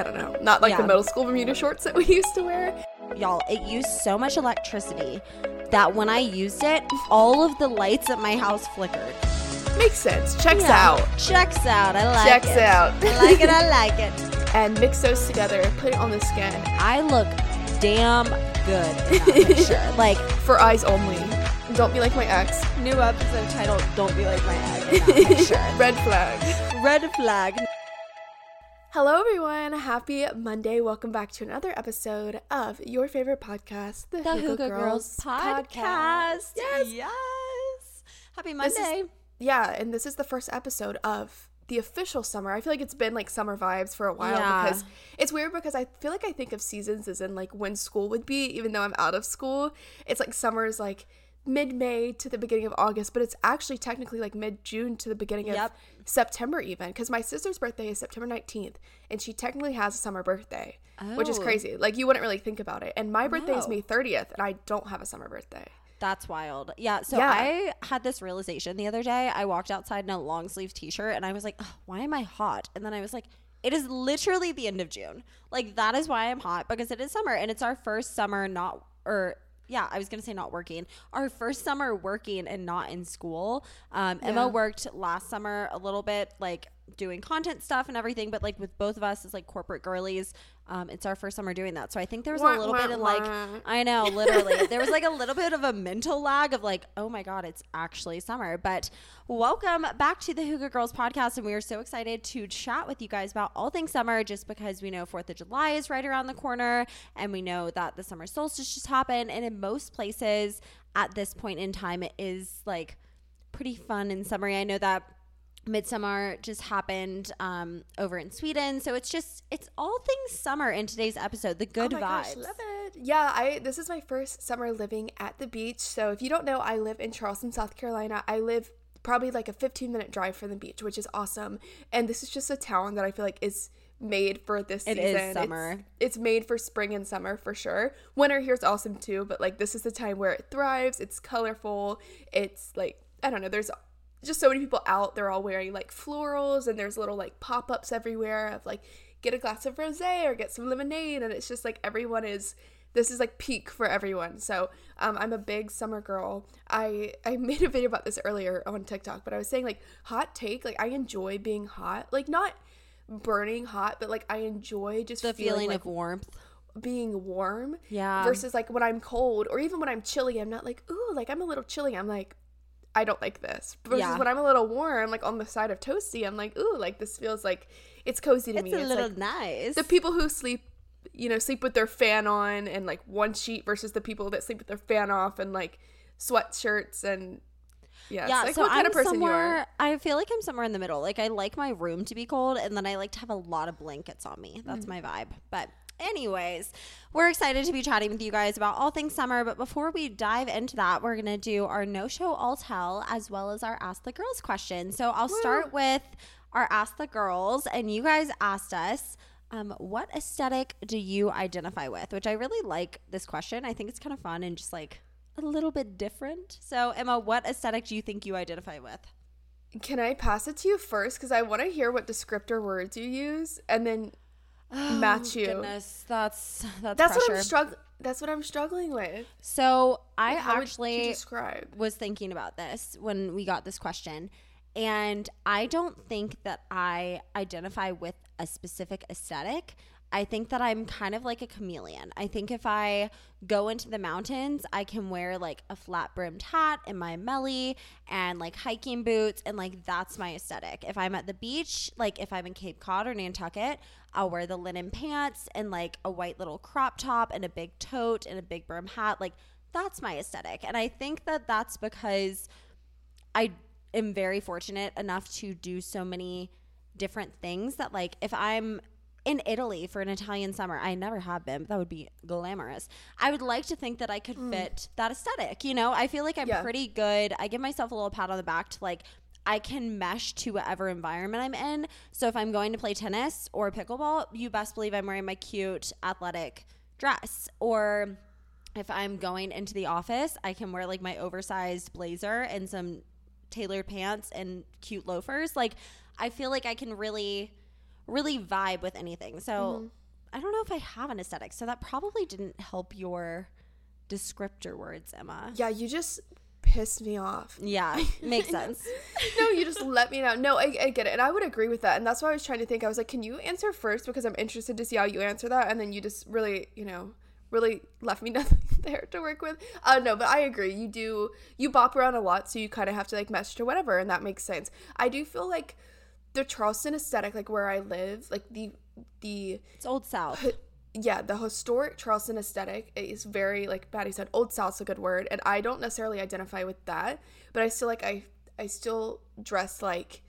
I don't know, not like Yeah. the middle school Bermuda shorts that we used to wear. Y'all, it used so much electricity that when I used it, all of the lights at my house flickered. Makes sense. Checks Yeah. out. Checks out. I like Checks it. Checks out. I like it. I like it. And mix those together, put it on the skin I look damn good picture. like for eyes only. Don't be like my ex. new episode title. Don't be like my ex. Red flag. Red flag. Hello, everyone. Happy Monday. Welcome back to another episode of your favorite podcast, the, The Hygge Girls podcast. Yes. Yes. Happy This is- Monday. Yeah, and this is the first episode of the official summer. I feel like it's been like summer vibes for a while Yeah. because it's weird because I feel like I think of seasons as in like when school would be, even though I'm out of school. It's like summer is like mid May to the beginning of August, but it's actually technically like mid June to the beginning of Yep. September, even because my sister's birthday is September 19th, and she technically has a summer birthday, which is Oh. crazy. Like you wouldn't really think about it. And my birthday is May 30th, and I don't have a summer birthday. That's wild. Yeah. So Yeah. I had this realization the other day. I walked outside in a long sleeve t shirt and I was like, "Ugh, why am I hot? And then I was like, it is literally the end of June. Like, that is why I'm hot because it is summer and it's our first summer not, or yeah, I was to say not working. Our first summer working and not in school. Um, Yeah. Emma worked last summer a little bit, like doing content stuff and everything, but like with both of us as like corporate girlies, um, it's our first summer doing that. So I think there was Wah, a little wah, bit of like, wah. I know, literally. there was like a little bit of a mental lag of like, oh my God, it's actually summer. But welcome back to the Hygge Girls podcast. And we are so excited to chat with you guys about all things summer just because we know 4th of July is right around the corner and we know that the summer solstice just happened. And in most places at this point in time, it is like pretty fun and summery. I know that Midsummer just happened um, over in Sweden, so it's just it's all things summer in today's episode. The good oh vibes. Gosh, love it. Yeah, I this is my first summer living at the beach. So if you don't know, I live in Charleston, South Carolina. I live probably like a 15 minute drive from the beach, which is awesome. And this is just a town that I feel like is made for this It season. is It's- summer. It's, made for spring and summer for sure. Winter here is awesome too, but like this is the time where it thrives. It's colorful. It's like I don't know. There's just so many people out. They're all wearing like florals, and there's little like pop ups everywhere of like get a glass of rosé or get some lemonade, and it's just like everyone is. This is like peak for everyone. So um, I'm a big summer girl. I I made a video about this earlier on TikTok, but I was saying like hot take. Like I enjoy being hot. Like not burning hot, but like I enjoy just The feeling, feeling like of warmth. being warm. Yeah. Versus like when I'm cold or even when I'm chilly, I'm not like, ooh, like I'm a little chilly. I'm like, I don't like this. Versus Yeah. when I'm a little warm, like on the side of toasty, I'm like, ooh, like this feels like it's cozy to It's me. a little like nice. the people who sleep, you know, sleep with their fan on and like one sheet versus the people that sleep with their fan off and like sweatshirts and yeah. yeah, it's like so what kind I'm of person you are. somewhere. I feel like I'm somewhere in the middle. Like I like my room to be cold, and then I like to have a lot of blankets on me. That's Mm. my vibe. But anyways, we're excited to be chatting with you guys about all things summer. But before we dive into that, we're gonna do our no show all tell as well as our ask the girls question. So I'll start with our ask the girls, and you guys asked us. Um, what aesthetic do you identify with? Which I really like this question. I think it's kind of fun and just like a little bit different. So, Emma, what aesthetic do you think you identify with? Can I pass it to you first? Because I want to hear what descriptor words you use and then match oh, you. Oh, Goodness, that's that's, That's pressure. what I'm struggling. That's what I'm struggling with. so I you actually was thinking about this when we got this question, and I don't think that I identify with a specific aesthetic. I think that I'm kind of like a chameleon. I think if I go into the mountains, I can wear like a flat brimmed hat and my melly and like hiking boots, and like that's my aesthetic. If I'm at the beach, like if I'm in Cape Cod or Nantucket, I'll wear the linen pants and like a white little crop top and a big tote and a big brim hat. Like that's my aesthetic. And I think that that's because I am very fortunate enough to do so many different things that like if I'm in Italy for an Italian summer, I never have been, but that would be glamorous. I would like to think that I could mm. fit that aesthetic. You know, I feel like I'm Yeah. pretty good. I give myself a little pat on the back to like I can mesh to whatever environment I'm in. So if I'm going to play tennis or pickleball, you best believe I'm wearing my cute athletic dress. Or if I'm going into the office, I can wear like my oversized blazer and some tailored pants and cute loafers. Like I feel like I can really really vibe with anything. So Mm-hmm. I don't know if I have an aesthetic. So that probably didn't help your descriptor words, Emma. Yeah, you just pissed me off. Yeah, makes sense. no, you just let me know. No, I, I get it. And I would agree with that. And that's why I was trying to think. I was like, can you answer first? Because I'm interested to see how you answer that. And then you just really, you know, really left me nothing there to work with. Uh, no, but I agree. You do, you bop around a lot. So you kind of have to like mesh to whatever. And that makes sense. I do feel like the Charleston aesthetic, like where I live, like the, the, It's Old South. Yeah, the historic Charleston aesthetic is very like Maddie said, old South's a good word, and I don't necessarily identify with that, but I still like I I still dress like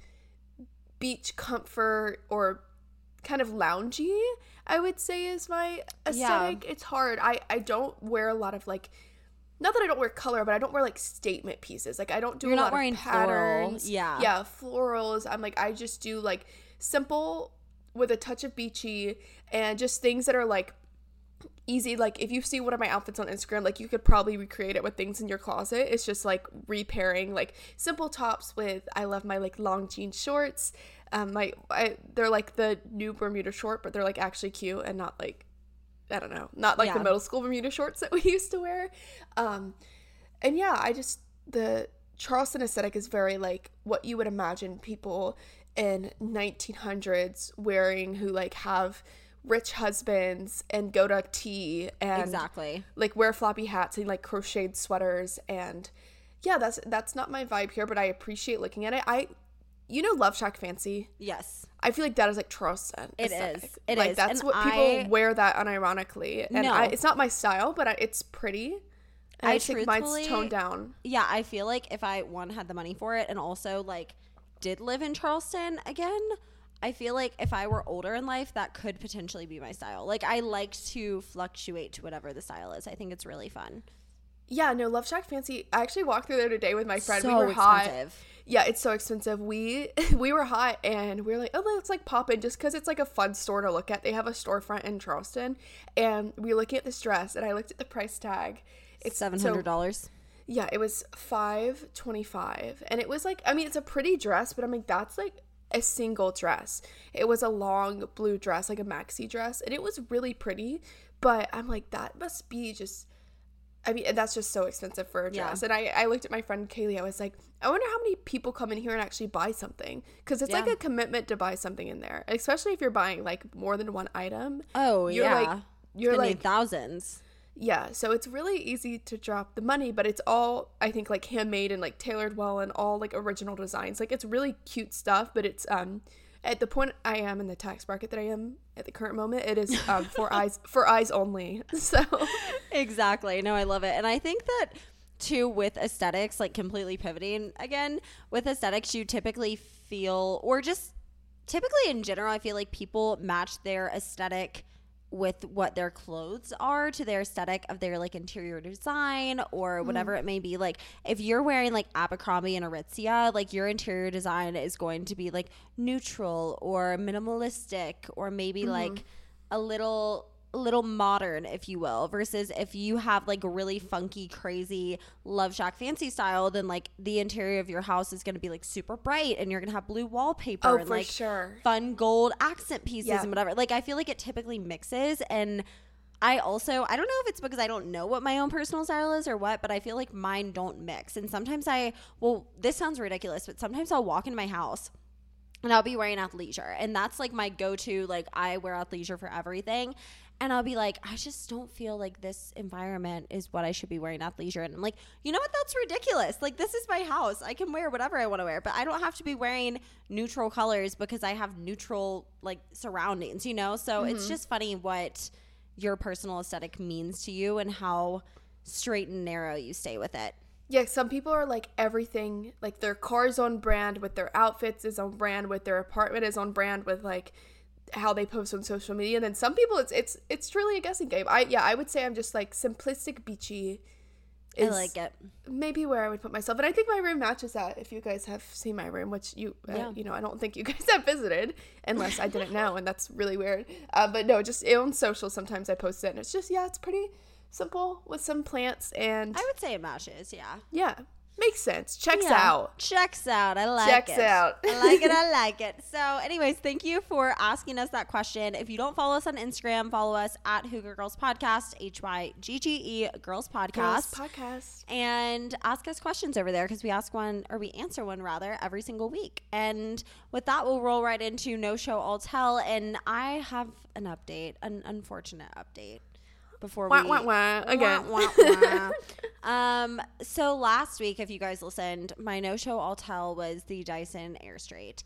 beach comfort or kind of loungy. I would say is my aesthetic. It's hard. I I don't wear a lot of like. Not that I don't wear color, but I don't wear like statement pieces. Like I don't do You're a not lot wearing of floral, patterns. yeah. yeah, florals. I'm like I just do like simple with a touch of beachy and just things that are like easy. Like if you see one of my outfits on instagram like you could probably recreate it with things in your closet. It's just like repairing like simple tops with i love my like long jean shorts. Um my I, they're like the new bermuda short but they're like actually cute and not like i don't know not like the middle school bermuda shorts that we used to wear. Um and yeah i just the charleston aesthetic is very like what you would imagine people in 1900s wearing who like have rich husbands and go to tea and Exactly. like wear floppy hats and like crocheted sweaters and yeah that's that's not my vibe here but i appreciate looking at it i you know LoveShackFancy Yes. i feel like that is like charleston It aesthetic. is. It like is. that's And what people I- wear that unironically and No. I, it's not my style but I, it's pretty and i, I think mine's toned down Yeah, I feel like if I one had the money for it and also like did live in Charleston again, I feel like if I were older in life, that could potentially be my style. Like I like to fluctuate to whatever the style is. I think it's really fun. yeah no LoveShackFancy i actually walked through there today with my friend we So were hot. Yeah, it's so expensive. We we were hot and we were like, oh, let's like pop in just because it's like a fun store to look at. They have a storefront in Charleston, and we were looking at this dress, and I looked at the price tag. It's Seven so- dollars. Yeah, it was five twenty five, and it was like, I mean, it's a pretty dress, but I'm like, that's like a single dress. It was a long blue dress, like a maxi dress, and it was really pretty. But I'm like, that must be just. I mean, that's just so expensive for a Yeah. dress. And I, I looked at my friend Kaylee. I was like, I wonder how many people come in here and actually buy something because it's like a commitment to buy something in there, especially if you're buying like more than one item. Oh You're yeah, like, you're need like, thousands. Yeah. So it's really easy to drop the money, but it's all I think like handmade and like tailored well and all like original designs. Like it's really cute stuff, but it's um at the point I am in the tax bracket that I am at the current moment, it is um for eyes for eyes only. So Exactly. No, I love it. And I think that too with aesthetics, like completely pivoting again, with aesthetics you typically feel or just typically in general, I feel like people match their aesthetic with what their clothes are to their aesthetic of their like interior design or mm. whatever it may be. Like if you're wearing like Abercrombie and Aritzia, like your interior design is going to be like neutral or minimalistic or maybe mm-hmm. like a little little modern, if you will, versus if you have like really funky, crazy LoveShackFancy style, then like the interior of your house is going to be like super bright and you're going to have blue wallpaper Oh, and for like sure. fun gold accent pieces Yeah. and whatever. Like I feel like it typically mixes and I also I don't know if it's because I don't know what my own personal style is or what, but I feel like mine don't mix. And sometimes I well, this sounds ridiculous, but sometimes I'll walk in my house and I'll be wearing athleisure. And that's like my go to, like, I wear athleisure for everything. And I'll be like, I just don't feel like this environment is what I should be wearing athleisure. And I'm like, you know what? That's ridiculous. Like, this is my house. I can wear whatever I want to wear, but I don't have to be wearing neutral colors because I have neutral, like, surroundings, you know? So it's mm-hmm. just funny what your personal aesthetic means to you and how straight and narrow you stay with it. Yeah, some people are like everything, like their car's on brand with their outfits is on brand with their apartment is on brand with like how they post on social media. And then some people it's it's it's truly a guessing game. I yeah, I would say I'm just like simplistic beachy. I like it. Maybe where I would put myself, and I think my room matches that. If you guys have seen my room, which you, uh, Yeah. you know, I don't think you guys have visited, unless I didn't know, and that's really weird. Uh, but no, just on social, sometimes I post it, and it's just yeah, it's pretty simple with some plants and I would say it matches, yeah. yeah. Makes sense. Checks Yeah. out. Checks out. I like Checks it. Checks out. I like it. I like it. So, anyways, thank you for asking us that question. If you don't follow us on Instagram, follow us at Hygge Girls Podcast, H Y G G E Girls Podcast. Girls podcast. and ask us questions over there because we ask one or we answer one rather every single week. And with that, we'll roll right into No Show All Tell. And I have an update, an unfortunate update before Wah, we wah, wah, again. Wah, wah, wah. um, so last week, if you guys listened, my No Show All Tell was the Dyson Airstrait.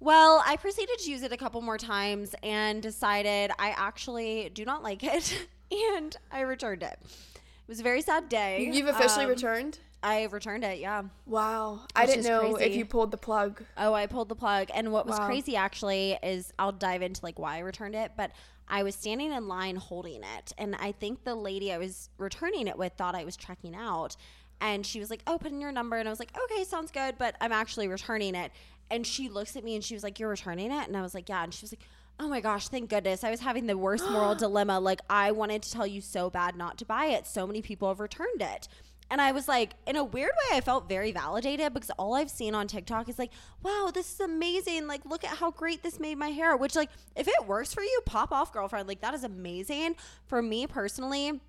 Well, I proceeded to use it a couple more times and decided I actually do not like it, and I returned it. It was a very sad day. You've officially Um, returned? I returned it, yeah. Wow. I didn't know if you pulled the plug. Oh, I pulled the plug. And what was Wow. crazy actually is I'll dive into like why I returned it, but I was standing in line holding it. And I think the lady I was returning it with thought I was checking out. And she was like, Oh, put in your number. And I was like, Okay, sounds good. But I'm actually returning it. And she looks at me and she was like, You're returning it? And I was like, Yeah. And she was like, Oh my gosh, thank goodness. I was having the worst moral dilemma. Like, I wanted to tell you so bad not to buy it. So many people have returned it. And I was like, in a weird way, I felt very validated because all I've seen on TikTok is like, wow, this is amazing. Like, look at how great this made my hair. Which, like, if it works for you, pop off, girlfriend. Like, that is amazing. For me personally,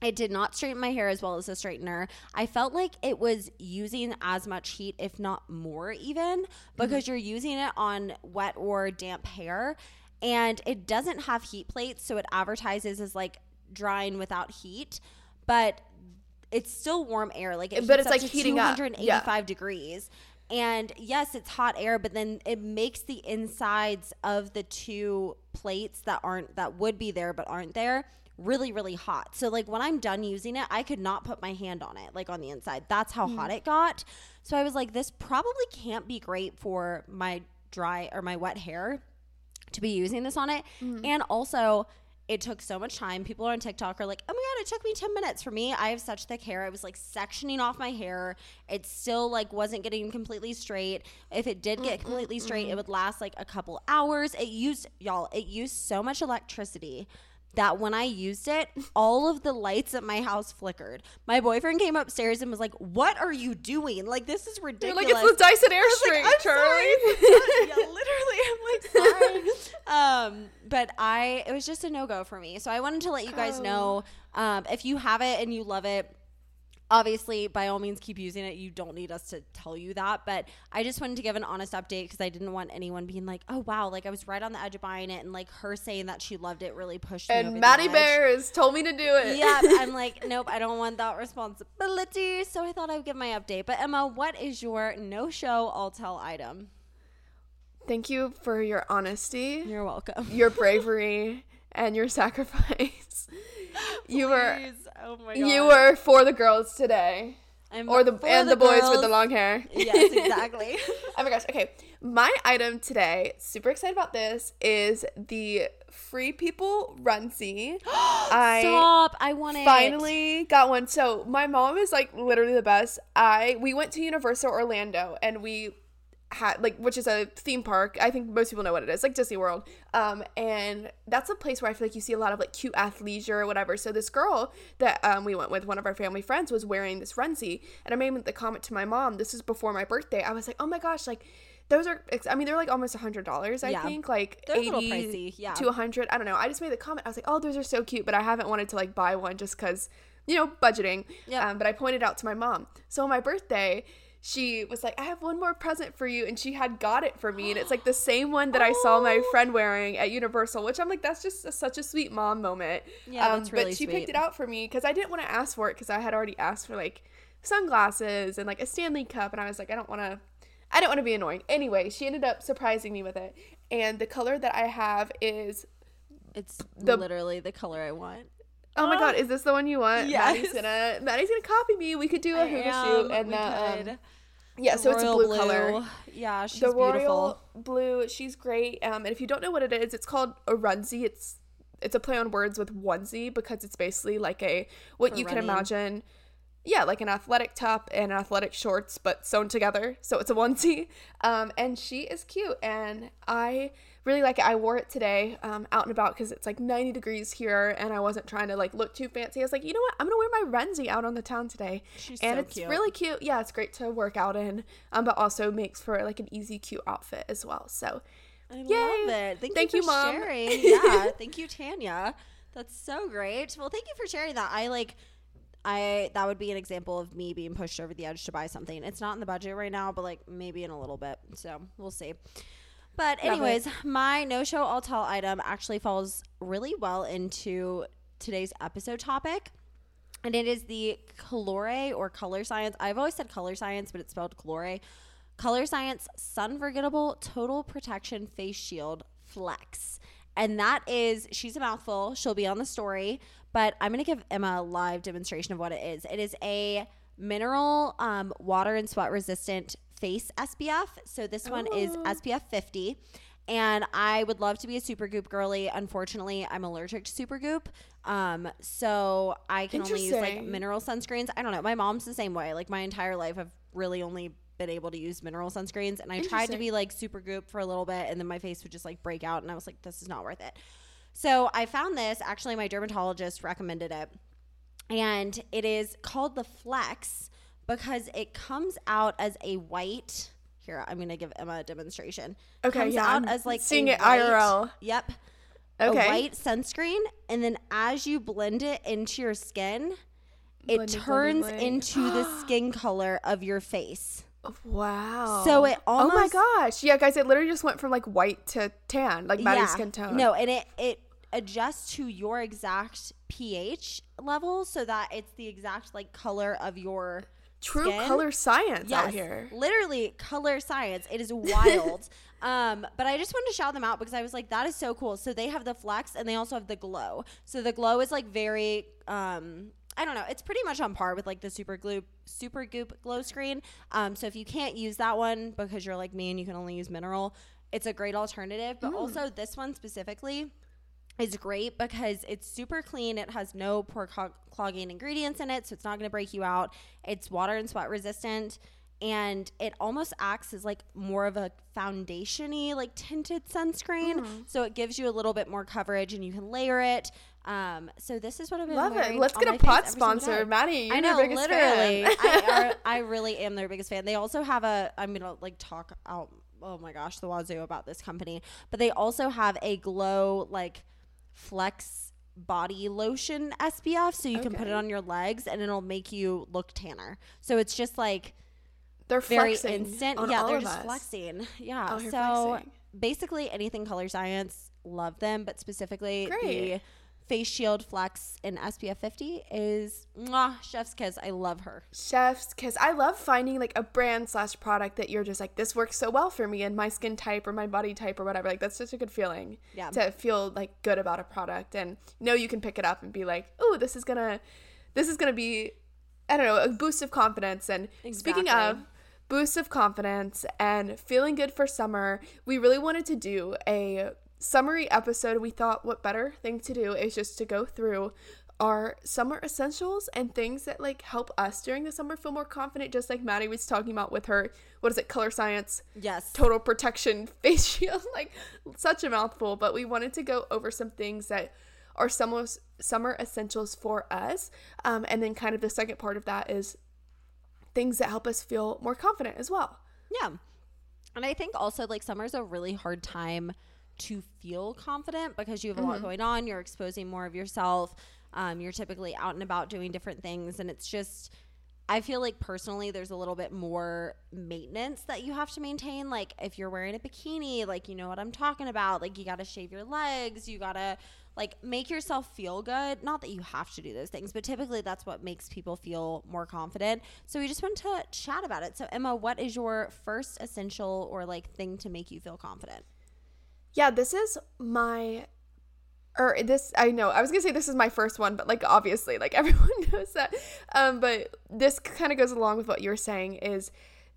it did not straighten my hair as well as a straightener. I felt like it was using as much heat, if not more, even because mm-hmm. you're using it on wet or damp hair. And it doesn't have heat plates, so it advertises as like drying without heat. But it's still warm air. Like it But it's, like, heating up. 285 degrees. And yes, it's hot air, but then it makes the insides of the two plates that aren't that would be there but aren't there really really hot. So like when I'm done using it, I could not put my hand on it like on the inside. That's how hot mm. it got. So I was like this probably can't be great for my dry or my wet hair to be using this on it. Mm. And also, it took so much time. People on TikTok are like, oh my God, it took me 10 minutes. For me, I have such thick hair. I was like sectioning off my hair. It still like wasn't getting completely straight. If it did get completely straight, it would last like a couple hours. It used, y'all, it used so much electricity that when I used it, all of the lights at my house flickered. My boyfriend came upstairs and was like, What are you doing? Like, this is You're ridiculous. like, it's the Dyson Airstream, like, Charlie. yeah, literally, I'm like sorry. um, but I, it was just a no go for me. So I wanted to let you guys Oh. know, um, if you have it and you love it. Obviously, by all means, keep using it. You don't need us to tell you that, but I just wanted to give an honest update because I didn't want anyone being like, "Oh wow!" Like I was right on the edge of buying it, and like her saying that she loved it really pushed me. And Maddie. Bares told me to do it. Yeah, I'm like, nope, I don't want that responsibility. So I thought I would give my update. But Emma, what is your no show all tell item? Thank you for your honesty, You're welcome. your bravery, and your sacrifice. You were. Oh my you were for the girls today, I'm or the and the, boys with the long hair. Yes, exactly. oh my gosh. Okay, my item today. Super excited about this. Is the Free People Runsie. I Stop! I want it. finally got one. So my mom is like literally the best. I we went to Universal Orlando and we had like which is a theme park. I think most people know what it is, like Disney World. Um and that's a place where I feel like you see a lot of like cute athleisure or whatever. So this girl that um we went with, one of our family friends, was wearing this runsie and I made the comment to my mom, this is before my birthday. I was like, "Oh my gosh, like those are I mean they're like almost a hundred dollars I Yeah. think like They're a 80 little pricey, yeah. to a hundred I don't know I just made the comment I was like oh those are so cute but I haven't wanted to like buy one just because you know budgeting Yep. um, but I pointed out to my mom so on my birthday she was like I have one more present for you and she had got it for me and it's like the same one that I saw my Oh. friend wearing at Universal which I'm like that's just a, such a sweet mom moment Yeah, um, that's really but she sweet. picked it out for me because I didn't want to ask for it because I had already asked for like sunglasses and like a Stanley cup and I was like I don't want to I don't want to be annoying. Anyway, she ended up surprising me with it. And the color that I have is It's The- literally the color I want. Oh my god, is this the one you want? Yes. Maddie's gonna Maddie's gonna copy me. We could do a am. shoot and We uh, um, yeah, so it's a Royal blue, color. Yeah, she's the royal beautiful. blue, she's great. Um, and if you don't know what it is, it's called a runsie. It's it's a play on words with onesie because it's basically like a what For you can imagine. Yeah, like an athletic top and athletic shorts, but sewn together. So it's a onesie. Um, and she is cute. And I really like it. I wore it today um, out and about because it's like 90 degrees here and I wasn't trying to like look too fancy. I was like, you know what? I'm gonna wear my Renzi out on the town today. She's and so it's cute. really cute. Yeah, it's great to work out in, um, but also makes for like an easy, cute outfit as well. So I Yay. love it. Thank, Thank you, you, for Mom. sharing. Yeah, thank you, Tanya. That's so great. Well, thank you for sharing that. I like I that would be an example of me being pushed over the edge to buy something. It's not in the budget right now, but like maybe in a little bit. So, we'll see. But anyways, my no show all tell item actually falls really well into today's episode topic. And it is the Colore or Color Science. I've always said Color Science, but it's spelled Colore. Color Science Sunforgettable Total Protection Face Shield Flex. And that is, she's a mouthful. She'll be on the story, but I'm going to give Emma a live demonstration of what it is. It is a mineral um, water and sweat resistant face SPF. So this one is Oh. SPF 50. And I would love to be a Supergoop girly. Unfortunately, I'm allergic to Supergoop. Um, so I can only use like mineral sunscreens. I don't know. My mom's the same way. Like my entire life, I've really only been able to use mineral sunscreens. And I tried to be like Supergoop for a little bit, and then my face would just like break out, and I was like, this is not worth it. So I found this. Actually, my dermatologist recommended it, and it is called the Flex because it comes out as a white. Here, I'm gonna give Emma a demonstration. Okay, comes yeah, out I'm as like seeing a it white- IRL. Yep, Okay. a white sunscreen, and then as you blend it into your skin, it turns into the skin color of your face. Wow. So it almost. Oh my gosh. Yeah, guys, it literally just went from like white to tan, like Maddie's skin tone. No, and it it adjusts to your exact pH level so that it's the exact like color of your True skin. color science yes, out here. literally color science. It is wild. um, but I just wanted to shout them out because I was like, that is so cool. So they have the flex and they also have the glow. So the glow is like very um I don't know. It's pretty much on par with like the super glue Supergoop glow screen. Um, so if you can't use that one because you're like me and you can only use mineral, it's a great alternative. But also this one specifically is great because it's super clean. It has no pore clog- clogging ingredients in it, so it's not going to break you out. It's water and sweat resistant, and it almost acts as like more of a foundation-y, like tinted sunscreen. Mm. So it gives you a little bit more coverage, and you can layer it. Um, so this is what I've been Love wearing it. Let's get a pot sponsor. Maddie, you're I their know, biggest literally. fan. I, are, I really am their biggest fan. They also have a. I'm gonna like talk out. Oh my gosh, the wazoo about this company, but they also have a glow like flex body lotion SPF, so you can put it on your legs and it'll make you look tanner. So it's just like They're very flexing instant. on yeah, they're just us. flexing. Yeah. Oh, Here so flexing. basically anything color science, love them, but specifically the Great. Face shield flex in SPF 50 is mwah, chef's kiss. I love her. chefs because i love finding like a brand slash product that you're just like this works so well for me and my skin type or my body type or whatever like that's such a good feeling Yeah. to feel like good about a product and know you can pick it up and be like oh this is gonna this is gonna be i don't know a boost of confidence and speaking of Exactly. boost of confidence and feeling good for summer we really wanted to do a summary episode we thought what better thing to do is just to go through our summer essentials and things that like help us during the summer feel more confident just like maddie was talking about with her what is it color science Yes. total protection face shield like such a mouthful but we wanted to go over some things that are some of summer essentials for us um, and then kind of the second part of that is things that help us feel more confident as well Yeah. And I think also like summer's a really hard time to feel confident because you have a lot going on. You're exposing more of yourself. Um, you're typically out and about doing different things. And it's just, I feel like personally, there's a little bit more maintenance that you have to maintain. Like if you're wearing a bikini, like you know what I'm talking about. Like you got to shave your legs. You got to like make yourself feel good. Not that you have to do those things, but typically that's what makes people feel more confident. So we just want to chat about it. So Emma, what is your first essential or like thing to make you feel confident? Yeah, this is my or this I know. I was to say this is my first one, but like obviously like everyone knows that. Um but this kind of goes along with what you were saying is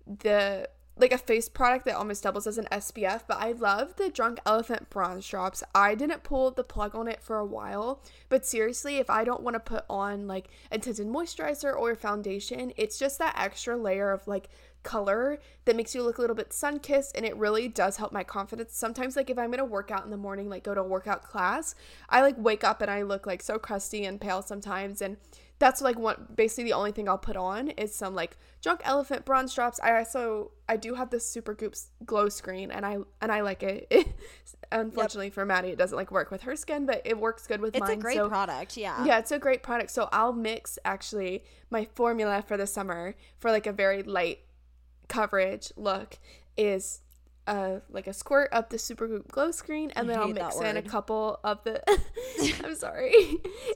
the like a face product that almost doubles as an SPF, but I love the Drunk Elephant bronze drops. I didn't pull the plug on it for a while, but seriously, if I don't want to put on like a tinted moisturizer or foundation, it's just that extra layer of like color that makes you look a little bit sun kissed and it really does help my confidence. Sometimes like if I'm gonna work out in the morning, like go to a workout class, I like wake up and I look like so crusty and pale sometimes and that's like what basically the only thing I'll put on is some like Drunk Elephant bronze drops. I also I do have this Supergoop's glow screen and I and I like it. it unfortunately yep. for Maddie, it doesn't like work with her skin, but it works good with it's mine. It's a great so, product, yeah. Yeah, it's a great product. So I'll mix actually my formula for the summer for like a very light coverage look is uh like a squirt of the Supergoop glow screen and then I'll mix in a couple of the I'm sorry.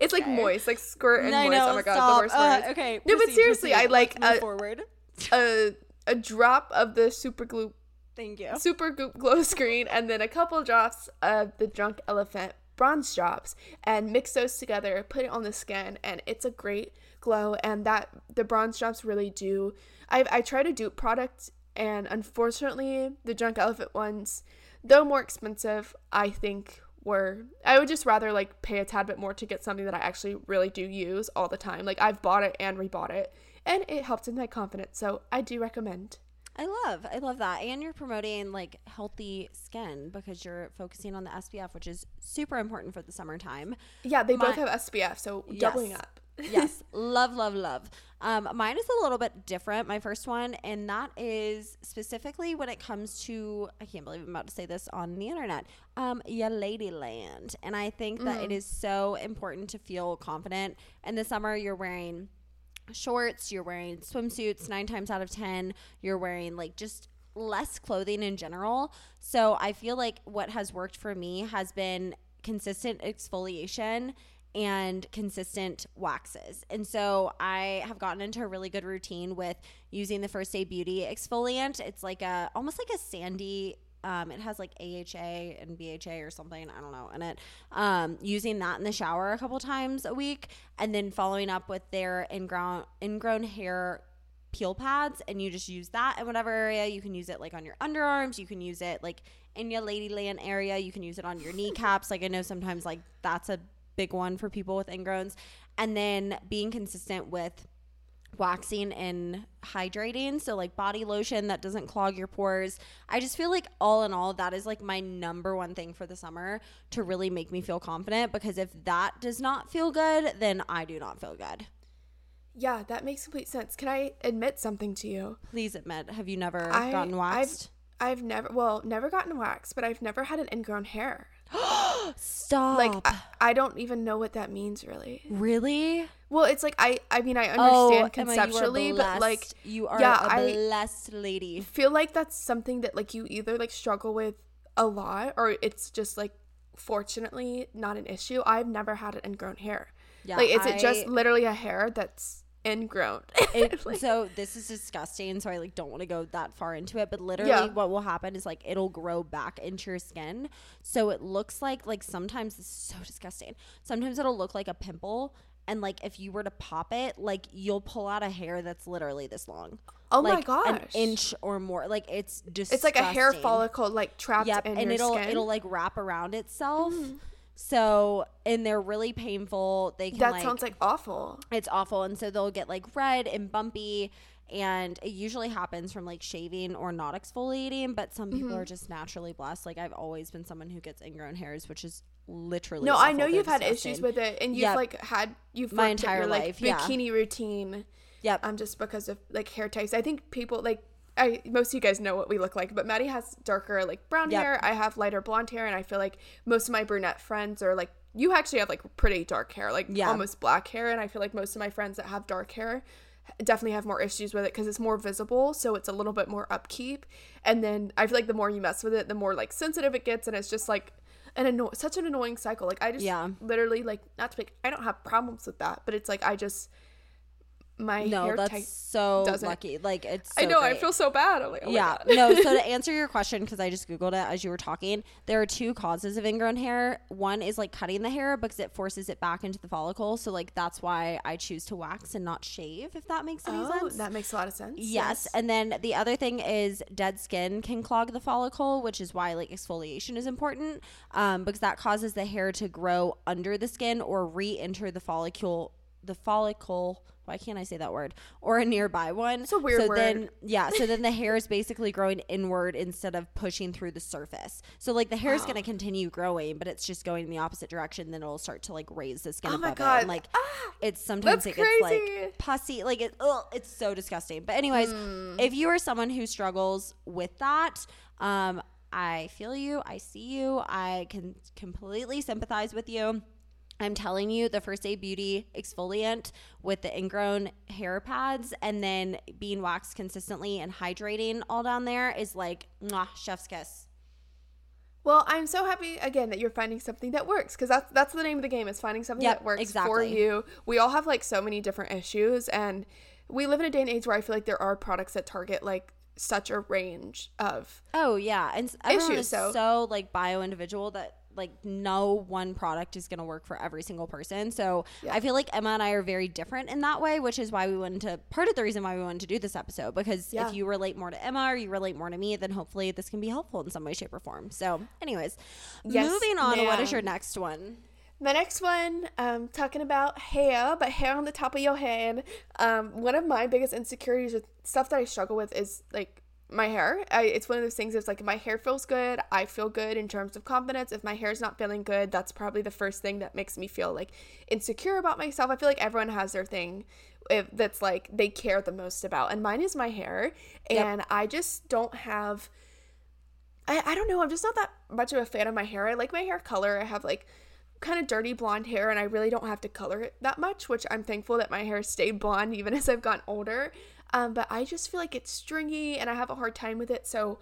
It's like moist, like squirt and moist. oh my god, stop. the worst uh, words. Okay. No, but seriously, proceed. I like a, forward. a a drop of the super glue Thank you. Supergoop glow screen and then a couple drops of the Drunk Elephant bronze drops and mix those together, put it on the skin and it's a great glow and that the bronze drops really do I I try to dupe products and unfortunately, the Drunk Elephant ones, though more expensive, I think were I would just rather like pay a tad bit more to get something that I actually really do use all the time. Like I've bought it and rebought it, and it helps with my confidence. So I do recommend. I love, I love that, and you're promoting like healthy skin because you're focusing on the SPF, which is super important for the summertime. Yeah, they my, both have SPF, so doubling yes. up. Yes, love, love, love. Um, mine is a little bit different, my first one, and that is specifically when it comes to, I can't believe I'm about to say this on the internet, um, yeah, Ladyland. And I think that mm. it is so important to feel confident. In the summer, you're wearing shorts, you're wearing swimsuits nine times out of 10, you're wearing like just less clothing in general. So I feel like what has worked for me has been consistent exfoliation and consistent waxes. And so I have gotten into a really good routine with using the First Aid Beauty exfoliant. It's like a almost like a sandy um, it has like AHA and BHA or something, I don't know, in it. Um, using that in the shower a couple times a week, and then following up with their ingrown ingrown hair peel pads, and you just use that in whatever area. You can use it like on your underarms. You can use it like in your ladyland area. You can use it on your kneecaps. Like I know sometimes like that's a big one for people with ingrowns. And then being consistent with waxing and hydrating. So, like body lotion that doesn't clog your pores. I just feel like, all in all, that is like my number one thing for the summer to really make me feel confident. Because if that does not feel good, then I do not feel good. Yeah, that makes complete sense. Can I admit something to you? Please admit. Have you never I, gotten waxed? I've, I've never, well, never gotten waxed, but I've never had an ingrown hair. Stop. Like I, I, don't even know what that means really. Really? Well, it's like I I mean I oh, understand oh, conceptually, Emma, but like you are yeah, a blessed lady. I feel like that's something that like you either like struggle with a lot or it's just like fortunately not an issue. I've never had an ingrown hair. Yeah, like is I, it just literally a hair that's ingrown. It, like, so this is disgusting. So I like don't want to go that far into it, but literally yeah. what will happen is like it'll grow back into your skin. So it looks like like sometimes this is so disgusting. Sometimes it'll look like a pimple. And like if you were to pop it, like you'll pull out a hair that's literally this long. Oh like my gosh, an inch or more. Like it's just it's like a hair follicle like trapped yep, in and your it'll skin. it'll like wrap around itself. Mm. So, and they're really painful. They can That like, sounds like awful. It's awful. And so they'll get like red and bumpy. And it usually happens from like shaving or not exfoliating, but some people mm-hmm. are just naturally blessed. Like I've always been someone who gets ingrown hairs, which is literally no. I know you've disgusting. had issues with it, and you've yep. like had you've my entire your, life, like, bikini yeah. routine. Yep. Um, just because of like hair types. I think people like I most of you guys know what we look like, but Maddie has darker like brown yep. hair. I have lighter blonde hair, and I feel like most of my brunette friends are like you actually have like pretty dark hair, like yeah. almost black hair, and I feel like most of my friends that have dark hair definitely have more issues with it because it's more visible, so it's a little bit more upkeep. And then I feel like the more you mess with it, the more like sensitive it gets, and it's just like an anno- such an annoying cycle. Like I just yeah. literally like not to pick. I don't have problems with that, but it's like I just my no, hair that's so doesn't. lucky. Like it's. So I know. Great. I feel so bad. I'm like, oh yeah. no. So to answer your question, because I just googled it as you were talking, there are two causes of ingrown hair. One is like cutting the hair because it forces it back into the follicle. So like that's why I choose to wax and not shave. If that makes any oh, sense. That makes a lot of sense. Yes. yes. And then the other thing is dead skin can clog the follicle, which is why like exfoliation is important, um, because that causes the hair to grow under the skin or re-enter the follicle the follicle why can't I say that word? Or a nearby one. It's a weird so word. then yeah, so then the hair is basically growing inward instead of pushing through the surface. So like the hair is Wow. going to continue growing, but it's just going in the opposite direction. Then it'll start to like raise the skin Oh my above it. God. And like Ah, it's sometimes it gets like pussy, like it. Ugh, it's so disgusting. But anyways, Hmm. if you are someone who struggles with that, um, I feel you. I see you. I can completely sympathize with you. I'm telling you, the First Aid Beauty exfoliant with the ingrown hair pads and then being waxed consistently and hydrating all down there is like, mwah, chef's kiss. Well, I'm so happy again that you're finding something that works because that's that's the name of the game is finding something Yep, that works for you. We all have like so many different issues, and we live in a day and age where I feel like there are products that target like such a range of Oh yeah, and everyone Issues, is so- so, like bio individual that like no one product is going to work for every single person. So Yeah. I feel like Emma and I are very different in that way, which is why we wanted to part of the reason why we wanted to do this episode because Yeah. if you relate more to Emma or you relate more to me, then hopefully this can be helpful in some way, shape, or form. So, anyways, Yes, moving on. What is your next one? The next one, um, talking about hair, but hair on the top of your head. Um, one of my biggest insecurities with stuff that I struggle with is like my hair. I, it's one of those things. It's like if my hair feels good, I feel good in terms of confidence. If my hair's not feeling good, that's probably the first thing that makes me feel like insecure about myself. I feel like everyone has their thing if, that's like they care the most about, and mine is my hair, Yep. and I just don't have. I, I don't know. I'm just not that much of a fan of my hair. I like my hair color. I have like kind of dirty blonde hair and I really don't have to color it that much, which I'm thankful that my hair stayed blonde even as I've gotten older. Um, but I just feel like it's stringy and I have a hard time with it. So,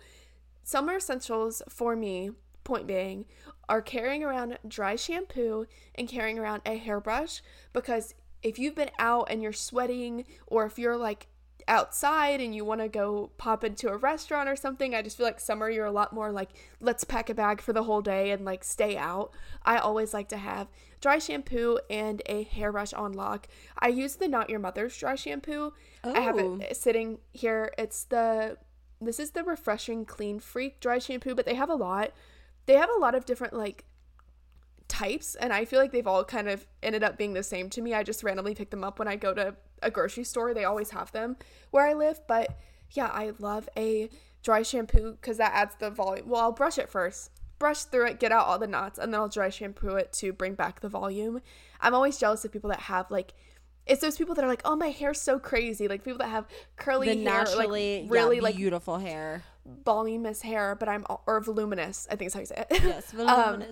summer essentials for me, point being, are carrying around dry shampoo and carrying around a hairbrush because if you've been out and you're sweating or if you're like outside and you want to go pop into a restaurant or something, I just feel like summer you're a lot more like let's pack a bag for the whole day and like stay out. I always like to have dry shampoo and a hairbrush on lock. I use the Not Your Mother's dry shampoo. I have Oh. it sitting here. It's the this is the refreshing clean freak dry shampoo, but they have a lot. They have a lot of different like types and I feel like they've all kind of ended up being the same to me. I just randomly pick them up when I go to a grocery store. They always have them where I live, but yeah, I love a dry shampoo cuz that adds the volume. Well, I'll brush it first. Brush through it, get out all the knots, and then I'll dry shampoo it to bring back the volume. I'm always jealous of people that have like it's those people that are like, "Oh, my hair's so crazy." Like people that have curly The hair, naturally, like really yeah, like beautiful hair. voluminous hair, but I'm or voluminous. I think is how you say it. Yes, Um,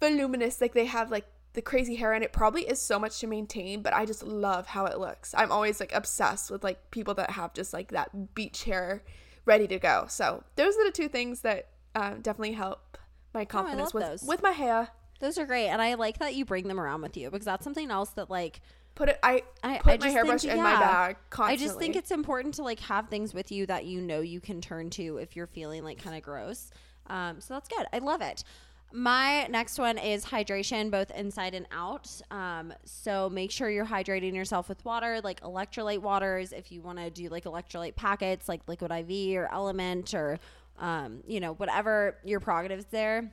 voluminous. Like they have like the crazy hair, and it probably is so much to maintain. But I just love how it looks. I'm always like obsessed with like people that have just like that beach hair ready to go. So those are the two things that uh, definitely help my confidence Oh, with those. with my hair. Those are great, and I like that you bring them around with you because that's something else that like Put it. I, I- put I my hairbrush think- in my yeah. bag I just think it's important to like have things with you that you know you can turn to if you're feeling like kind of gross. Um, so that's good. I love it. My next one is hydration, both inside and out. Um, so make sure you're hydrating yourself with water, like electrolyte waters. If you want to do like electrolyte packets, like Liquid IV or Element or um, you know whatever your prerogatives there.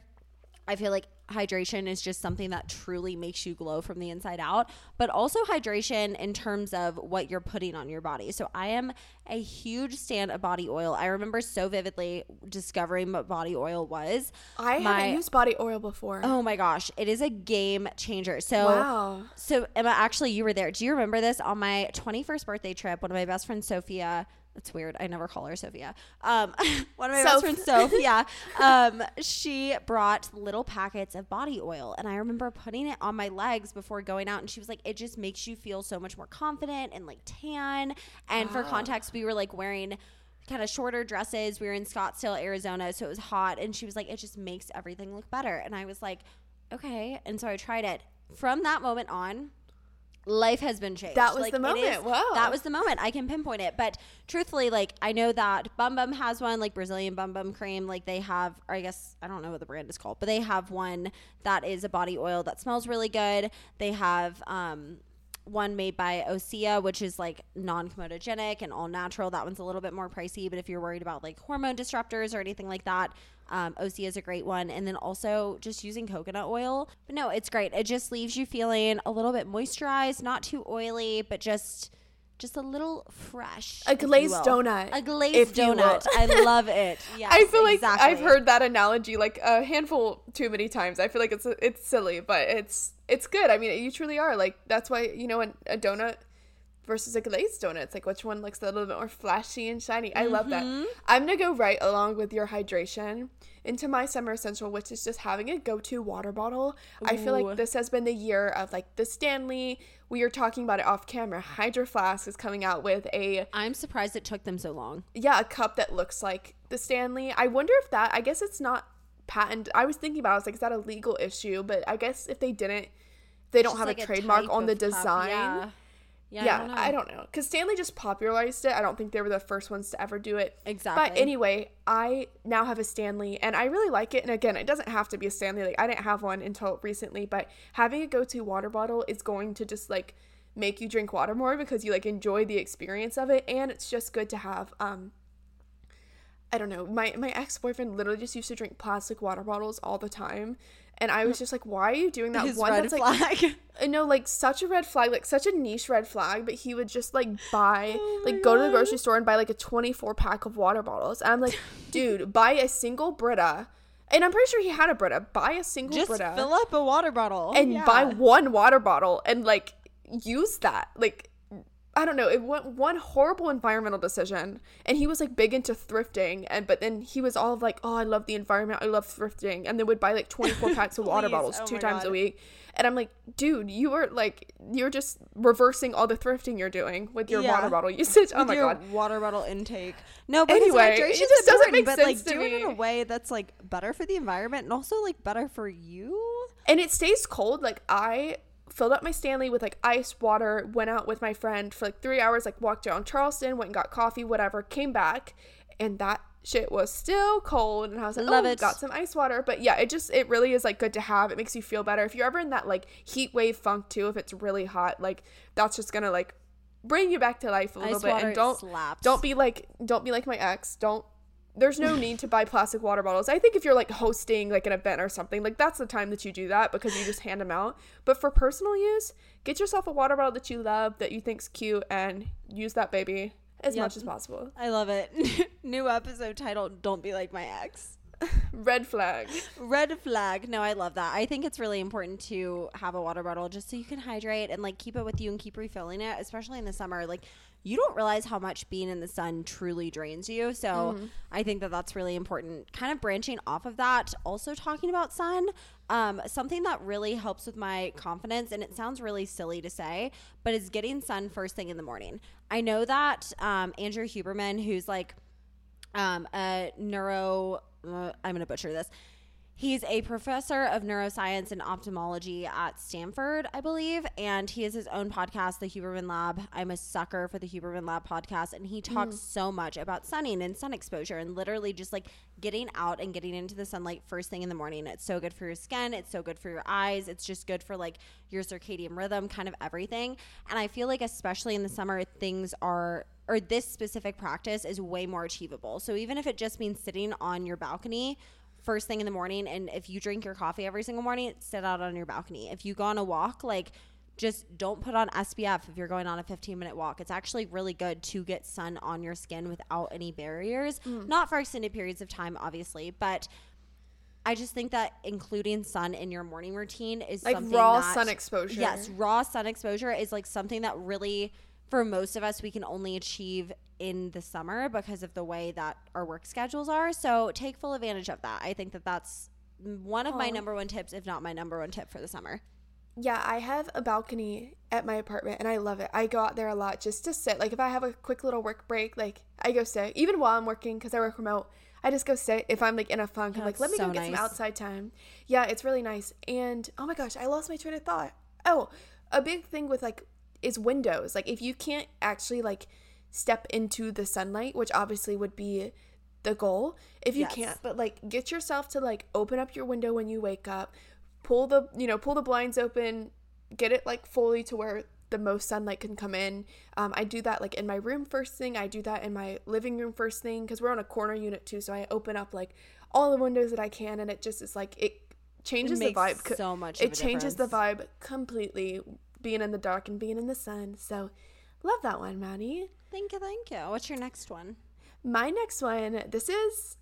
I feel like hydration is just something that truly makes you glow from the inside out, but also hydration in terms of what you're putting on your body. So I am a huge stand of body oil. I remember so vividly discovering what body oil was. I My- haven't used body oil before. Oh my gosh, it is a game changer. So wow. so Emma, actually, you were there. Do you remember this on my 21st birthday trip? One of my best friends, Sophia. That's weird. I never call her Sophia. Um, one of my Soph. best friends, Sophia. Um, she brought little packets of body oil, and I remember putting it on my legs before going out. And she was like, "It just makes you feel so much more confident and like tan." And for context, we were like wearing kind of shorter dresses. We were in Scottsdale, Arizona, so it was hot. And she was like, "It just makes everything look better." And I was like, "Okay." And so I tried it. From that moment on, life has been changed. That was Like, the moment. Wow. That was the moment. I can pinpoint it. But truthfully, like I know that Bum Bum has one, like Brazilian Bum Bum cream. Like they have, or I guess I don't know what the brand is called, but they have one that is a body oil that smells really good. They have um one made by Osea, which is like non comedogenic and all natural. That one's a little bit more pricey, but if you're worried about like hormone disruptors or anything like that, um, Osea is a great one. And then also just using coconut oil. But no, it's great. It just leaves you feeling a little bit moisturized, not too oily, but just just a little fresh. A glazed donut. A glazed if you will. donut. I love it. Yes, I feel like exactly. I've heard that analogy like a handful too many times. I feel like it's it's silly, but it's it's good. I mean, you truly are like that's why you know a, a donut versus a glazed donut. It's like which one looks a little bit more flashy and shiny. I love that. Mm-hmm. I'm gonna go right along with your hydration into my summer essential, which is just having a go-to water bottle. I feel like this has been the year of like the Stanley. We are talking about it off camera. Hydro Flask is coming out with a I'm surprised it took them so long. yeah, a cup that looks like the Stanley. I wonder if that, I guess it's not patent. I was thinking about it, I was like, is that a legal issue? But I guess if they didn't, they don't have like a trademark type on the of cup. design. Yeah. Yeah, Yeah, I don't know. Because Stanley just popularized it. I don't think they were the first ones to ever do it. Exactly. But anyway, I now have a Stanley and I really like it. And again, it doesn't have to be a Stanley. Like, I didn't have one until recently, but having a go to water bottle is going to just like make you drink water more because you like enjoy the experience of it. And it's just good to have. Um, I don't know. My my ex boyfriend literally just used to drink plastic water bottles all the time, and I was just like, "Why are you doing that?" His one red that's like flag. I know, like such a red flag, like such a niche red flag, but he would just like buy, Oh like go to the grocery store and buy like a 24 pack of water bottles. And I'm like, dude, buy a single Brita. And I'm pretty sure he had a Brita. Buy a single Just Brita fill up a water bottle and Yeah. buy one water bottle and like use that. Like, I don't know. It went one horrible environmental decision. And he was like big into thrifting. And but then he was all like, oh, I love the environment. I love thrifting. And then would buy like 24 packs of water bottles Oh two times a week. And I'm like, dude, you are like, you're just reversing all the thrifting you're doing with your Yeah. water bottle usage. Oh With my your God. water bottle intake. No, but Anyway, anyway, it just doesn't make but sense like do it in a way that's like better for the environment and also like better for you. and it stays cold. Like I filled up my Stanley with like ice water, went out with my friend for like three hours, like walked around Charleston, went and got coffee, whatever, came back, and that shit was still cold and I was like, Love oh, it. got some ice water. But yeah, it just it really is like good to have. It makes you feel better. If you're ever in that like heat wave funk too, if it's really hot, like that's just gonna like bring you back to life a little Ice bit. And don't slaps. don't be like don't be like my ex. Don't there's no need to buy plastic water bottles. I think if you're like hosting like an event or something, like that's the time that you do that because you just hand them out. But for personal use, get yourself a water bottle that you love, that you think's cute, and use that baby as Yep. much as possible. I love it. New episode title: Don't be like my ex. Red flag. Red flag. No, I love that. I think it's really important to have a water bottle just so you can hydrate and like keep it with you and keep refilling it, especially in the summer. Like you don't realize how much being in the sun truly drains you. So I think that that's really important. Kind of branching off of that, also talking about sun. Um, something that really helps with my confidence, and it sounds really silly to say, but is getting sun first thing in the morning. I know that um, Andrew Huberman, who's like um, a neuro. Uh, I'm going to butcher this. He's a professor of neuroscience and ophthalmology at Stanford, I believe, and he has his own podcast, the Huberman Lab. I'm a sucker for the Huberman Lab podcast, and he talks mm. so much about sunning and sun exposure and literally just like getting out and getting into the sunlight first thing in the morning. It's so good for your skin, it's so good for your eyes, it's just good for like your circadian rhythm, kind of everything. And I feel like, especially in the summer, things are or this specific practice is way more achievable. So even if it just means sitting on your balcony first thing in the morning and if you drink your coffee every single morning, sit out on your balcony. If you go on a walk, like just don't put on SPF if you're going on a 15 minute walk. It's actually really good to get sun on your skin without any barriers. Mm. Not for extended periods of time, obviously, but I just think that including sun in your morning routine is Like raw that- sun exposure. Yes, raw sun exposure is like something that really for most of us we can only achieve in the summer because of the way that our work schedules are so take full advantage of that i think that that's one of my oh. number one tips if not my number one tip for the summer Yeah, I have a balcony at my apartment and I love it. I go out there a lot just to sit. Like if I have a quick little work break, like I go sit. Even while I'm working cuz I work remote, I just go sit. If I'm like in a funk, I'm like, let me so go get some outside time. Yeah, it's really nice. And oh my gosh, I lost my train of thought. Oh, a big thing with like is windows. Like if you can't actually like step into the sunlight, which obviously would be the goal. If you Yes. can't, but like get yourself to like open up your window when you wake up, pull the, you know, pull the blinds open, get it like fully to where the most sunlight can come in. Um, I do that like in my room first thing. I do that in my living room first thing because we're on a corner unit too. So I open up like all the windows that I can, and it just is like it changes the makes vibe. so much It changes the vibe completely. Being in the dark and being in the sun. So love that one, Maddie. Thank you, thank you. What's your next one? My next one, this is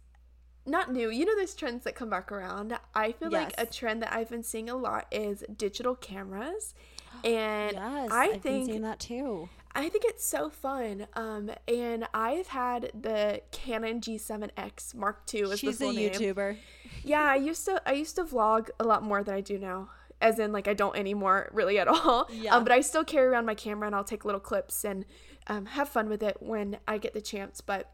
not new. You know, there's trends that come back around. I feel like a trend that I've been seeing a lot is digital cameras. And Yes, I I've been think that too. I think it's so fun. Um, and I've had the Canon G7X Mark II. Is She's the a full name. YouTuber. Yeah, I used to I used to vlog a lot more than I do now. As in like I don't anymore really at all. Yeah. Um, but I still carry around my camera and I'll take little clips and um, have fun with it when I get the chance. But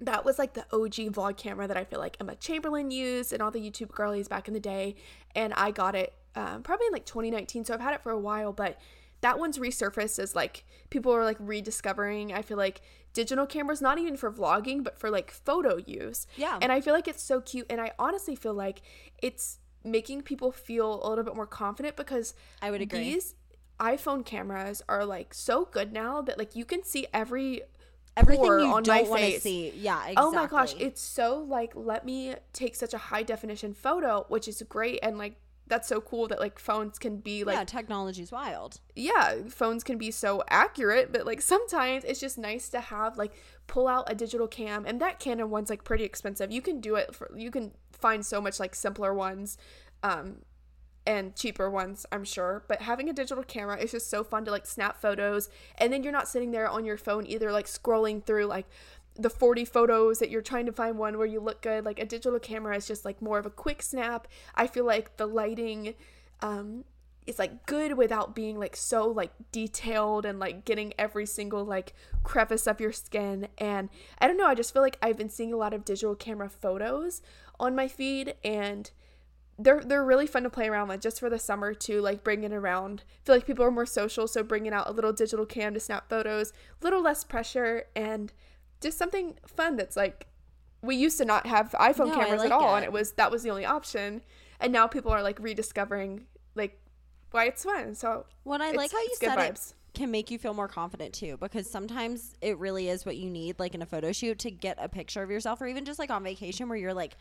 that was like the OG vlog camera that I feel like Emma Chamberlain used and all the YouTube girlies back in the day. And I got it um, probably in like 2019. So I've had it for a while, but that one's resurfaced as like people are like rediscovering. I feel like digital cameras, not even for vlogging, but for like photo use. Yeah. And I feel like it's so cute. And I honestly feel like it's making people feel a little bit more confident because I would agree. these iPhone cameras are like so good now that like you can see every Everything you on my don't want to face. see. Yeah, exactly. Oh my gosh, it's so like let me take such a high definition photo, which is great and like that's so cool that like phones can be like yeah, technology's wild. yeah, phones can be so accurate, but like sometimes it's just nice to have like pull out a digital cam and that Canon one's like pretty expensive. You can do it for you can find so much like simpler ones um and cheaper ones, I'm sure. But having a digital camera is just so fun to like snap photos and then you're not sitting there on your phone either like scrolling through like the 40 photos that you're trying to find one where you look good. Like a digital camera is just like more of a quick snap. I feel like the lighting um is like good without being like so like detailed and like getting every single like crevice of your skin. And I don't know I just feel like I've been seeing a lot of digital camera photos on my feed and they're they're really fun to play around with just for the summer too like bring it around. I feel like people are more social so bringing out a little digital cam to snap photos a little less pressure and just something fun that's like we used to not have iPhone No, cameras like at all it. and it was that was the only option. And now people are like rediscovering like why it's fun so What I like how you said it vibes. can make you feel more confident too, because sometimes it really is what you need, like in a photo shoot, to get a picture of yourself, or even just like on vacation where you're like,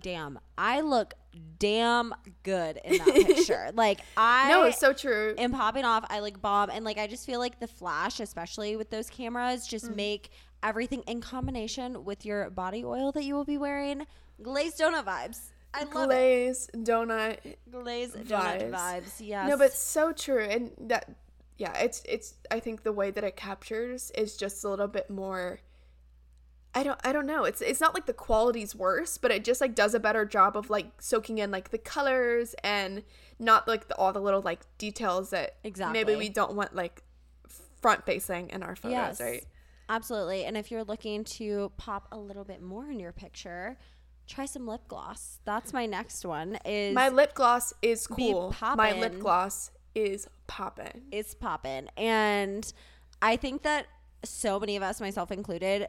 "Damn, I look damn good in that picture." like I no it's so true am popping off. I like bomb, and like I just feel like the flash, especially with those cameras, just Mm. make everything in combination with your body oil that you will be wearing glazed donut vibes. I love it. glaze donut Glazed donut vibes. vibes. Yes. No, but so true, and that yeah, it's it's. I think the way that it captures is just a little bit more. I don't I don't know. It's it's not like the quality's worse, but it just like does a better job of like soaking in like the colors and not like the, all the little like details that Exactly. maybe we don't want like front facing in our photos, right? Absolutely. And if you're looking to pop a little bit more in your picture, try some lip gloss. That's my next one. Is My lip gloss is cool. My lip gloss is poppin'. it's poppin'. And I think that so many of us, myself included,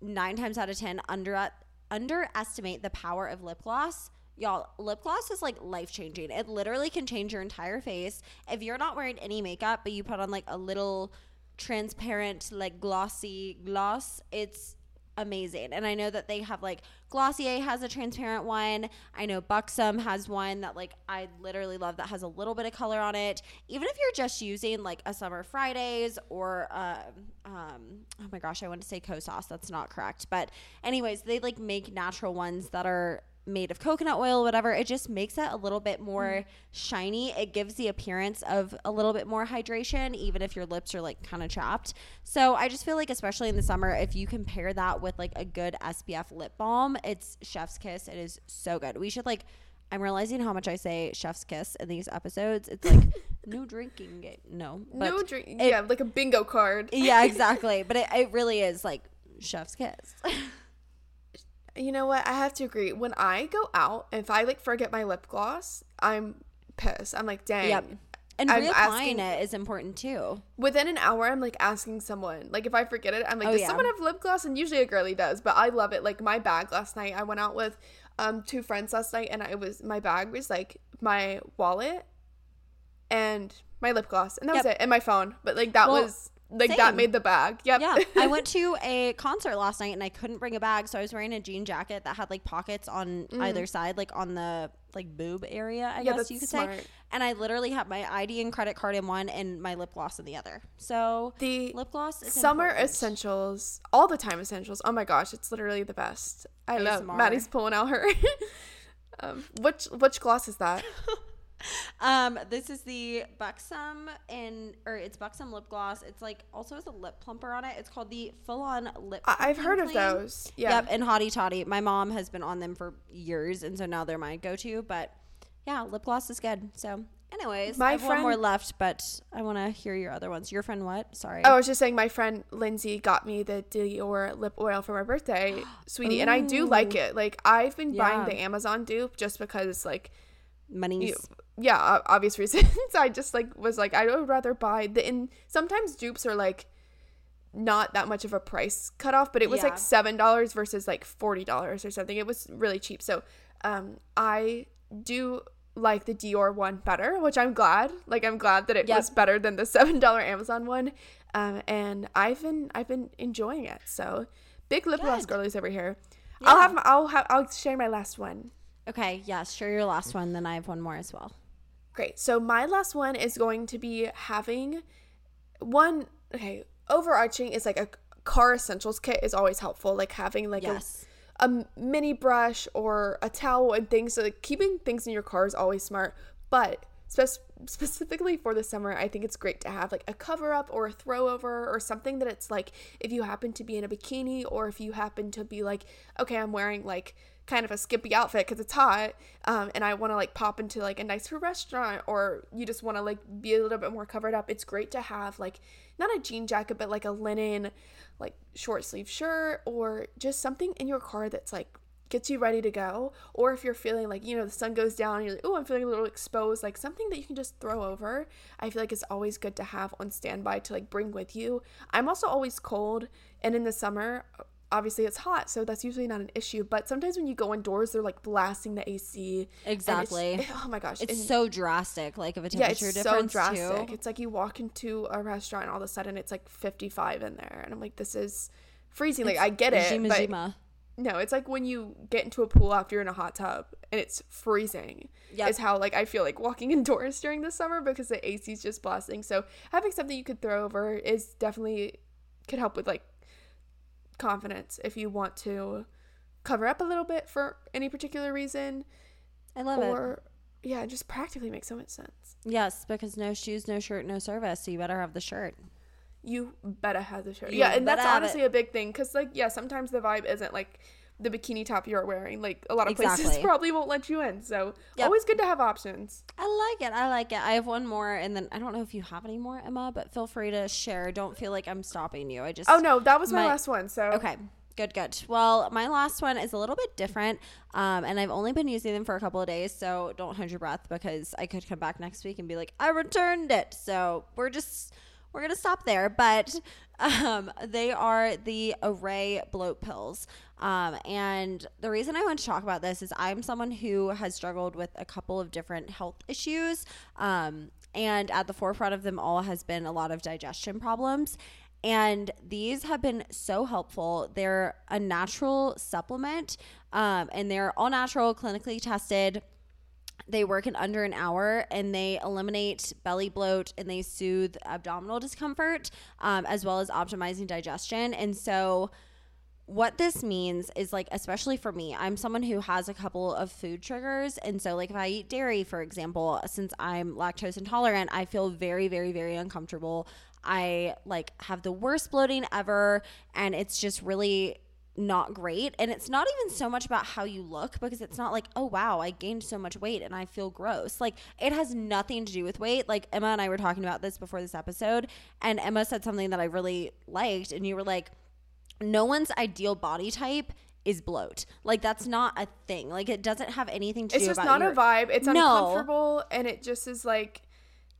nine times out of ten under underestimate the power of lip gloss. Y'all, lip gloss is like life changing. It literally can change your entire face. If you're not wearing any makeup, but you put on like a little transparent, like glossy gloss, it's amazing. And I know that they have like Glossier has a transparent one. I know Buxom has one that like I literally love that has a little bit of color on it. Even if you're just using like a Summer Fridays or um, um oh my gosh, I want to say Co-Sauce. That's not correct. But anyways, they like make natural ones that are made of coconut oil whatever it just makes it a little bit more mm. shiny. It gives the appearance of a little bit more hydration even if your lips are like kind of chapped. So i just feel like especially in the summer if you compare that with like a good spf lip balm it's chef's kiss. It is so good. We should like i'm realizing how much i say chef's kiss in these episodes. It's like no drinking game no but no drink. yeah, like a bingo card. yeah exactly. But it, it really is like chef's kiss You know what? I have to agree. When I go out, if I like forget my lip gloss, I'm pissed. I'm like, dang. Yep. And I'm reapplying asking- it is important too. Within an hour, I'm like asking someone. Like if I forget it, I'm like, Oh, does yeah. someone have lip gloss? And usually a girly does, but I love it. Like my bag last night, I went out with um two friends last night, and I was my bag was like my wallet and my lip gloss, and that was it, and my phone. But like that Well, was like that made the bag. Yep. Yeah, I went to a concert last night and I couldn't bring a bag, so I was wearing a jean jacket that had like pockets on either side, like on the like boob area, I Mm. Yeah, guess you could smart. say. And I literally had my ID and credit card in one and my lip gloss in the other. So the lip gloss is summer important. essentials, all the time essentials. Oh my gosh, it's literally the best. I love. Maddie's pulling out her. um, which which gloss is that? Um, this is the Buxom and or it's Buxom lip gloss. It's like also has a lip plumper on it. It's called the Full On Lip. I- I've Plumping heard of those. Yeah. Yep, and Hottie Toddy. My mom has been on them for years, and so now they're my go-to. But yeah, lip gloss is good. So, anyways, My I have one more left, but I want to hear your other ones. Your friend, what? Sorry. Oh, I was just saying, my friend Lindsay got me the Dior lip oil for my birthday, sweetie, and I do like it. Like I've been buying the Amazon dupe just because, like, money's. Yeah, obvious reasons. I just like was like I would rather buy the. And sometimes dupes are like not that much of a price cutoff, but it was Yeah. like seven dollars versus like forty dollars or something. It was really cheap. So, um, I do like the Dior one better, which I'm glad. Like I'm glad that it Yep. was better than the seven dollar Amazon one. Um, and I've been I've been enjoying it. So big lip gloss girlies over here. I'll have my, I'll have I'll share my last one. Okay, yes, share your last one. Then I have one more as well. Great. So my last one is going to be having one okay, overarching is like a car essentials kit is always helpful. Like having like Yes. a, a mini brush or a towel and things. So like keeping things in your car is always smart. But spec- specifically for the summer, I think it's great to have like a cover up or a throw over or something that it's like if you happen to be in a bikini or if you happen to be like, okay, I'm wearing like kind of a skimpy outfit because it's hot um, and I want to like pop into like a nicer restaurant or you just want to like be a little bit more covered up. It's great to have like not a jean jacket, but like a linen, like short sleeve shirt or just something in your car that's like gets you ready to go. Or if you're feeling like, you know, the sun goes down and you're like, oh, I'm feeling a little exposed, like something that you can just throw over. I feel like it's always good to have on standby to like bring with you. I'm also always cold. And in the summer, obviously it's hot, so that's usually not an issue. But sometimes when you go indoors, they're like blasting the AC. it's- Exactly. Eh, oh my gosh. It's and- so drastic, like of a temperature yeah, it's so drastic. too. It's like you walk into a restaurant and all of a sudden it's like 55 in there. And I'm like, this is freezing. Like, I get it. Jima but Jima. no, it's like when you get into a pool after you're in a hot tub and it's freezing. Yep. Is how like I feel like walking indoors during the summer because the AC is just blasting. So having something you could throw over is definitely could help with like confidence if you want to cover up a little bit for any particular reason I love it. or yeah, it just practically makes so much sense. Yes, because no shoes, no shirt, no service. So you better have the shirt. You better have the shirt. You yeah, and that's honestly a big thing because like yeah, sometimes the vibe isn't like the bikini top you're wearing. Like a lot of places probably won't let you in. So Yep. always good to have options. I like it. I like it. I have one more, and then I don't know if you have any more, Emma, but feel free to share. Don't feel like I'm stopping you. I just Oh no, that was my, My- last one. So Okay. Good, good. Well, my last one is a little bit different, um, and I've only been using them for a couple of days, so don't hold your breath because I could come back next week and be like, I returned it. So we're just we're gonna stop there. But um, they are the Arrae bloat pills, um, and the reason I want to talk about this is I'm someone who has struggled with a couple of different health issues, um, and at the forefront of them all has been a lot of digestion problems. And these have been so helpful. They're a natural supplement, um, and they're all natural, clinically tested. They work in under an hour and they eliminate belly bloat and they soothe abdominal discomfort um, as well as optimizing digestion. And so, what this means is like especially for me i'm someone who has a couple of food triggers and so like if i eat dairy for example since i'm lactose intolerant i feel very very very uncomfortable. I like have the worst bloating ever and it's just really not great. And it's not even so much about how you look because it's not like oh wow i gained so much weight and i feel gross. Like it has nothing to do with weight. Like emma and i were talking about this before this episode and emma said something that i really liked and you were like no one's ideal body type is bloat. Like that's not a thing. Like it doesn't have anything to it's do It's just not your, a vibe. It's No. uncomfortable and it just is like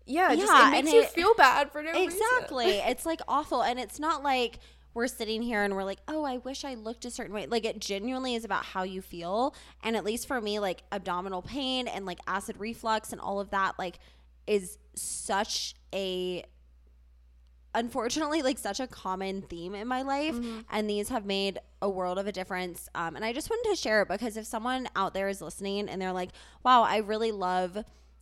yeah, it just Yeah, it makes you it- feel bad for no reason. Exactly. it's like awful and it's not like we're sitting here and we're like, "Oh, I wish I looked a certain way." Like it genuinely is about how you feel. And at least for me like abdominal pain and like acid reflux and all of that like is such a unfortunately like such a common theme in my life Mm-hmm. and these have made a world of a difference um, and i just wanted to share it because if someone out there is listening and they're like wow i really love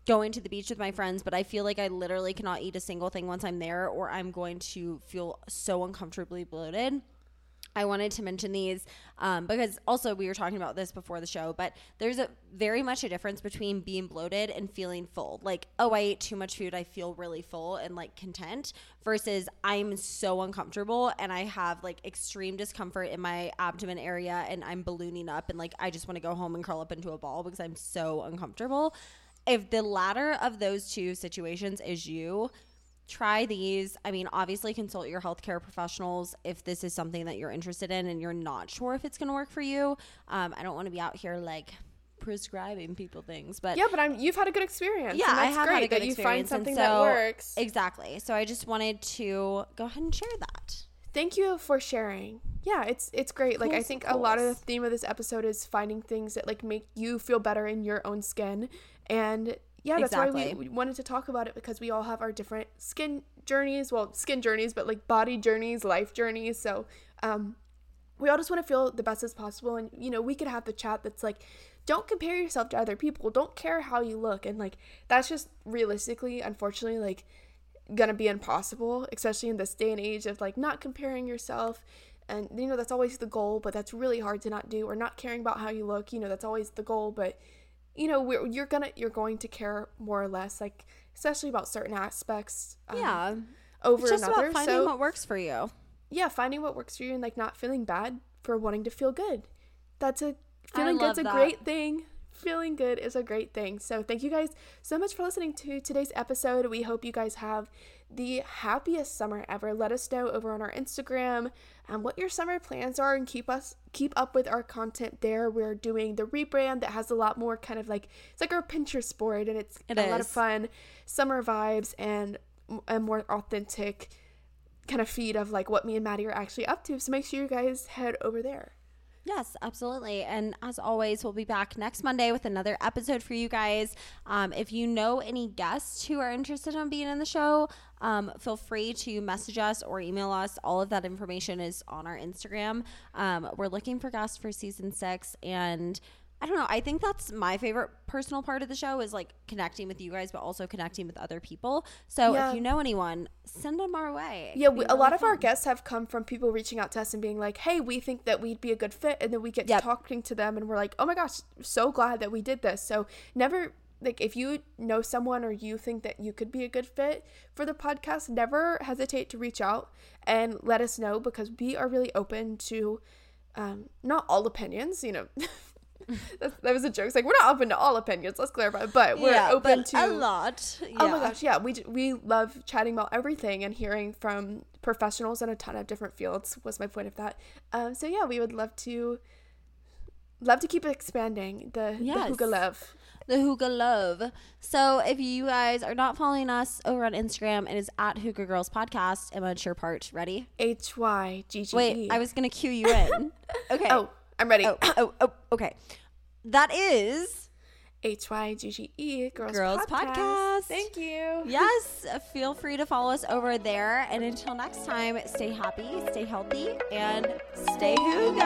going to the beach with my friends but i feel like i literally cannot eat a single thing once i'm there or i'm going to feel so uncomfortably bloated I wanted to mention these um, because also we were talking about this before the show, but there's a very much a difference between being bloated and feeling full. Like, oh, I ate too much food, I feel really full and like content, versus I'm so uncomfortable and I have like extreme discomfort in my abdomen area and I'm ballooning up and like I just want to go home and curl up into a ball because I'm so uncomfortable. If the latter of those two situations is you, try these. I mean, obviously, consult your healthcare professionals if this is something that you're interested in and you're not sure if it's going to work for you. Um, I don't want to be out here like prescribing people things, but Yeah, but I'm you've had a good experience. yeah, and I have great had a good that you experience, find and something that works. Exactly. So I just wanted to go ahead and share that. Thank you for sharing. Yeah, it's it's great. Like I think cool. a lot of the theme of this episode is finding things that like make you feel better in your own skin. And yeah, that's why Exactly. we, we wanted to talk about it because we all have our different skin journeys, well, skin journeys, but like body journeys, life journeys. So, um we all just want to feel the best as possible and you know, we could have the chat that's like don't compare yourself to other people. Don't care how you look and like that's just realistically unfortunately like gonna be impossible, especially in this day and age of like not comparing yourself. And you know that's always the goal, but that's really hard to not do. Or not caring about how you look. You know that's always the goal, but you know we're, you're gonna you're going to care more or less, like especially about certain aspects. um, yeah. over It's just another. about finding so what works for you. yeah, finding what works for you and like not feeling bad for wanting to feel good. That's a feeling good's a that. great thing. Feeling good is a great thing. So thank you guys so much for listening to today's episode. We hope you guys have the happiest summer ever. Let us know over on our Instagram um, what your summer plans are and keep us keep up with our content there. We're doing the rebrand that has a lot more kind of like it's like our Pinterest board and it's It a lot of fun summer vibes and a more authentic kind of feed of like what me and Maddie are actually up to. So make sure you guys head over there. Yes, absolutely. And as always, we'll be back next Monday with another episode for you guys. Um, if you know any guests who are interested in being in the show, um, feel free to message us or email us. All of that information is on our Instagram. Um, we're looking for guests for season six. And I don't know. I think that's my favorite personal part of the show is like connecting with you guys, but also connecting with other people. So Yeah. if you know anyone, send them our way. It Yeah, we, a lot really of our guests have come from people reaching out to us and being like, "Hey, we think that we'd be a good fit," and then we get Yep. to talking to them, and we're like, "Oh my gosh, so glad that we did this." So never like if you know someone or you think that you could be a good fit for the podcast, never hesitate to reach out and let us know because we are really open to um, not all opinions, you know. that, that was a joke. It's like we're not open to all opinions. Let's clarify, but we're Yeah, open but to a lot. Oh my gosh, yeah, we we love chatting about everything and hearing from professionals in a ton of different fields. Was my point of that? Um, so yeah, we would love to love to keep expanding the Yes. the Hygge love. the Hygge Love. So if you guys are not following us over on Instagram, it is at Hygge Girls Podcast. Am I sure part? Ready? H Y G G. Wait, I was gonna cue you in. Okay. Oh, I'm ready. oh, oh, oh, okay. That is H Y G G E Girls, Girls Podcast. Podcast. Thank you. yes. Feel free to follow us over there. And until next time, stay happy, stay healthy, and stay Hygge.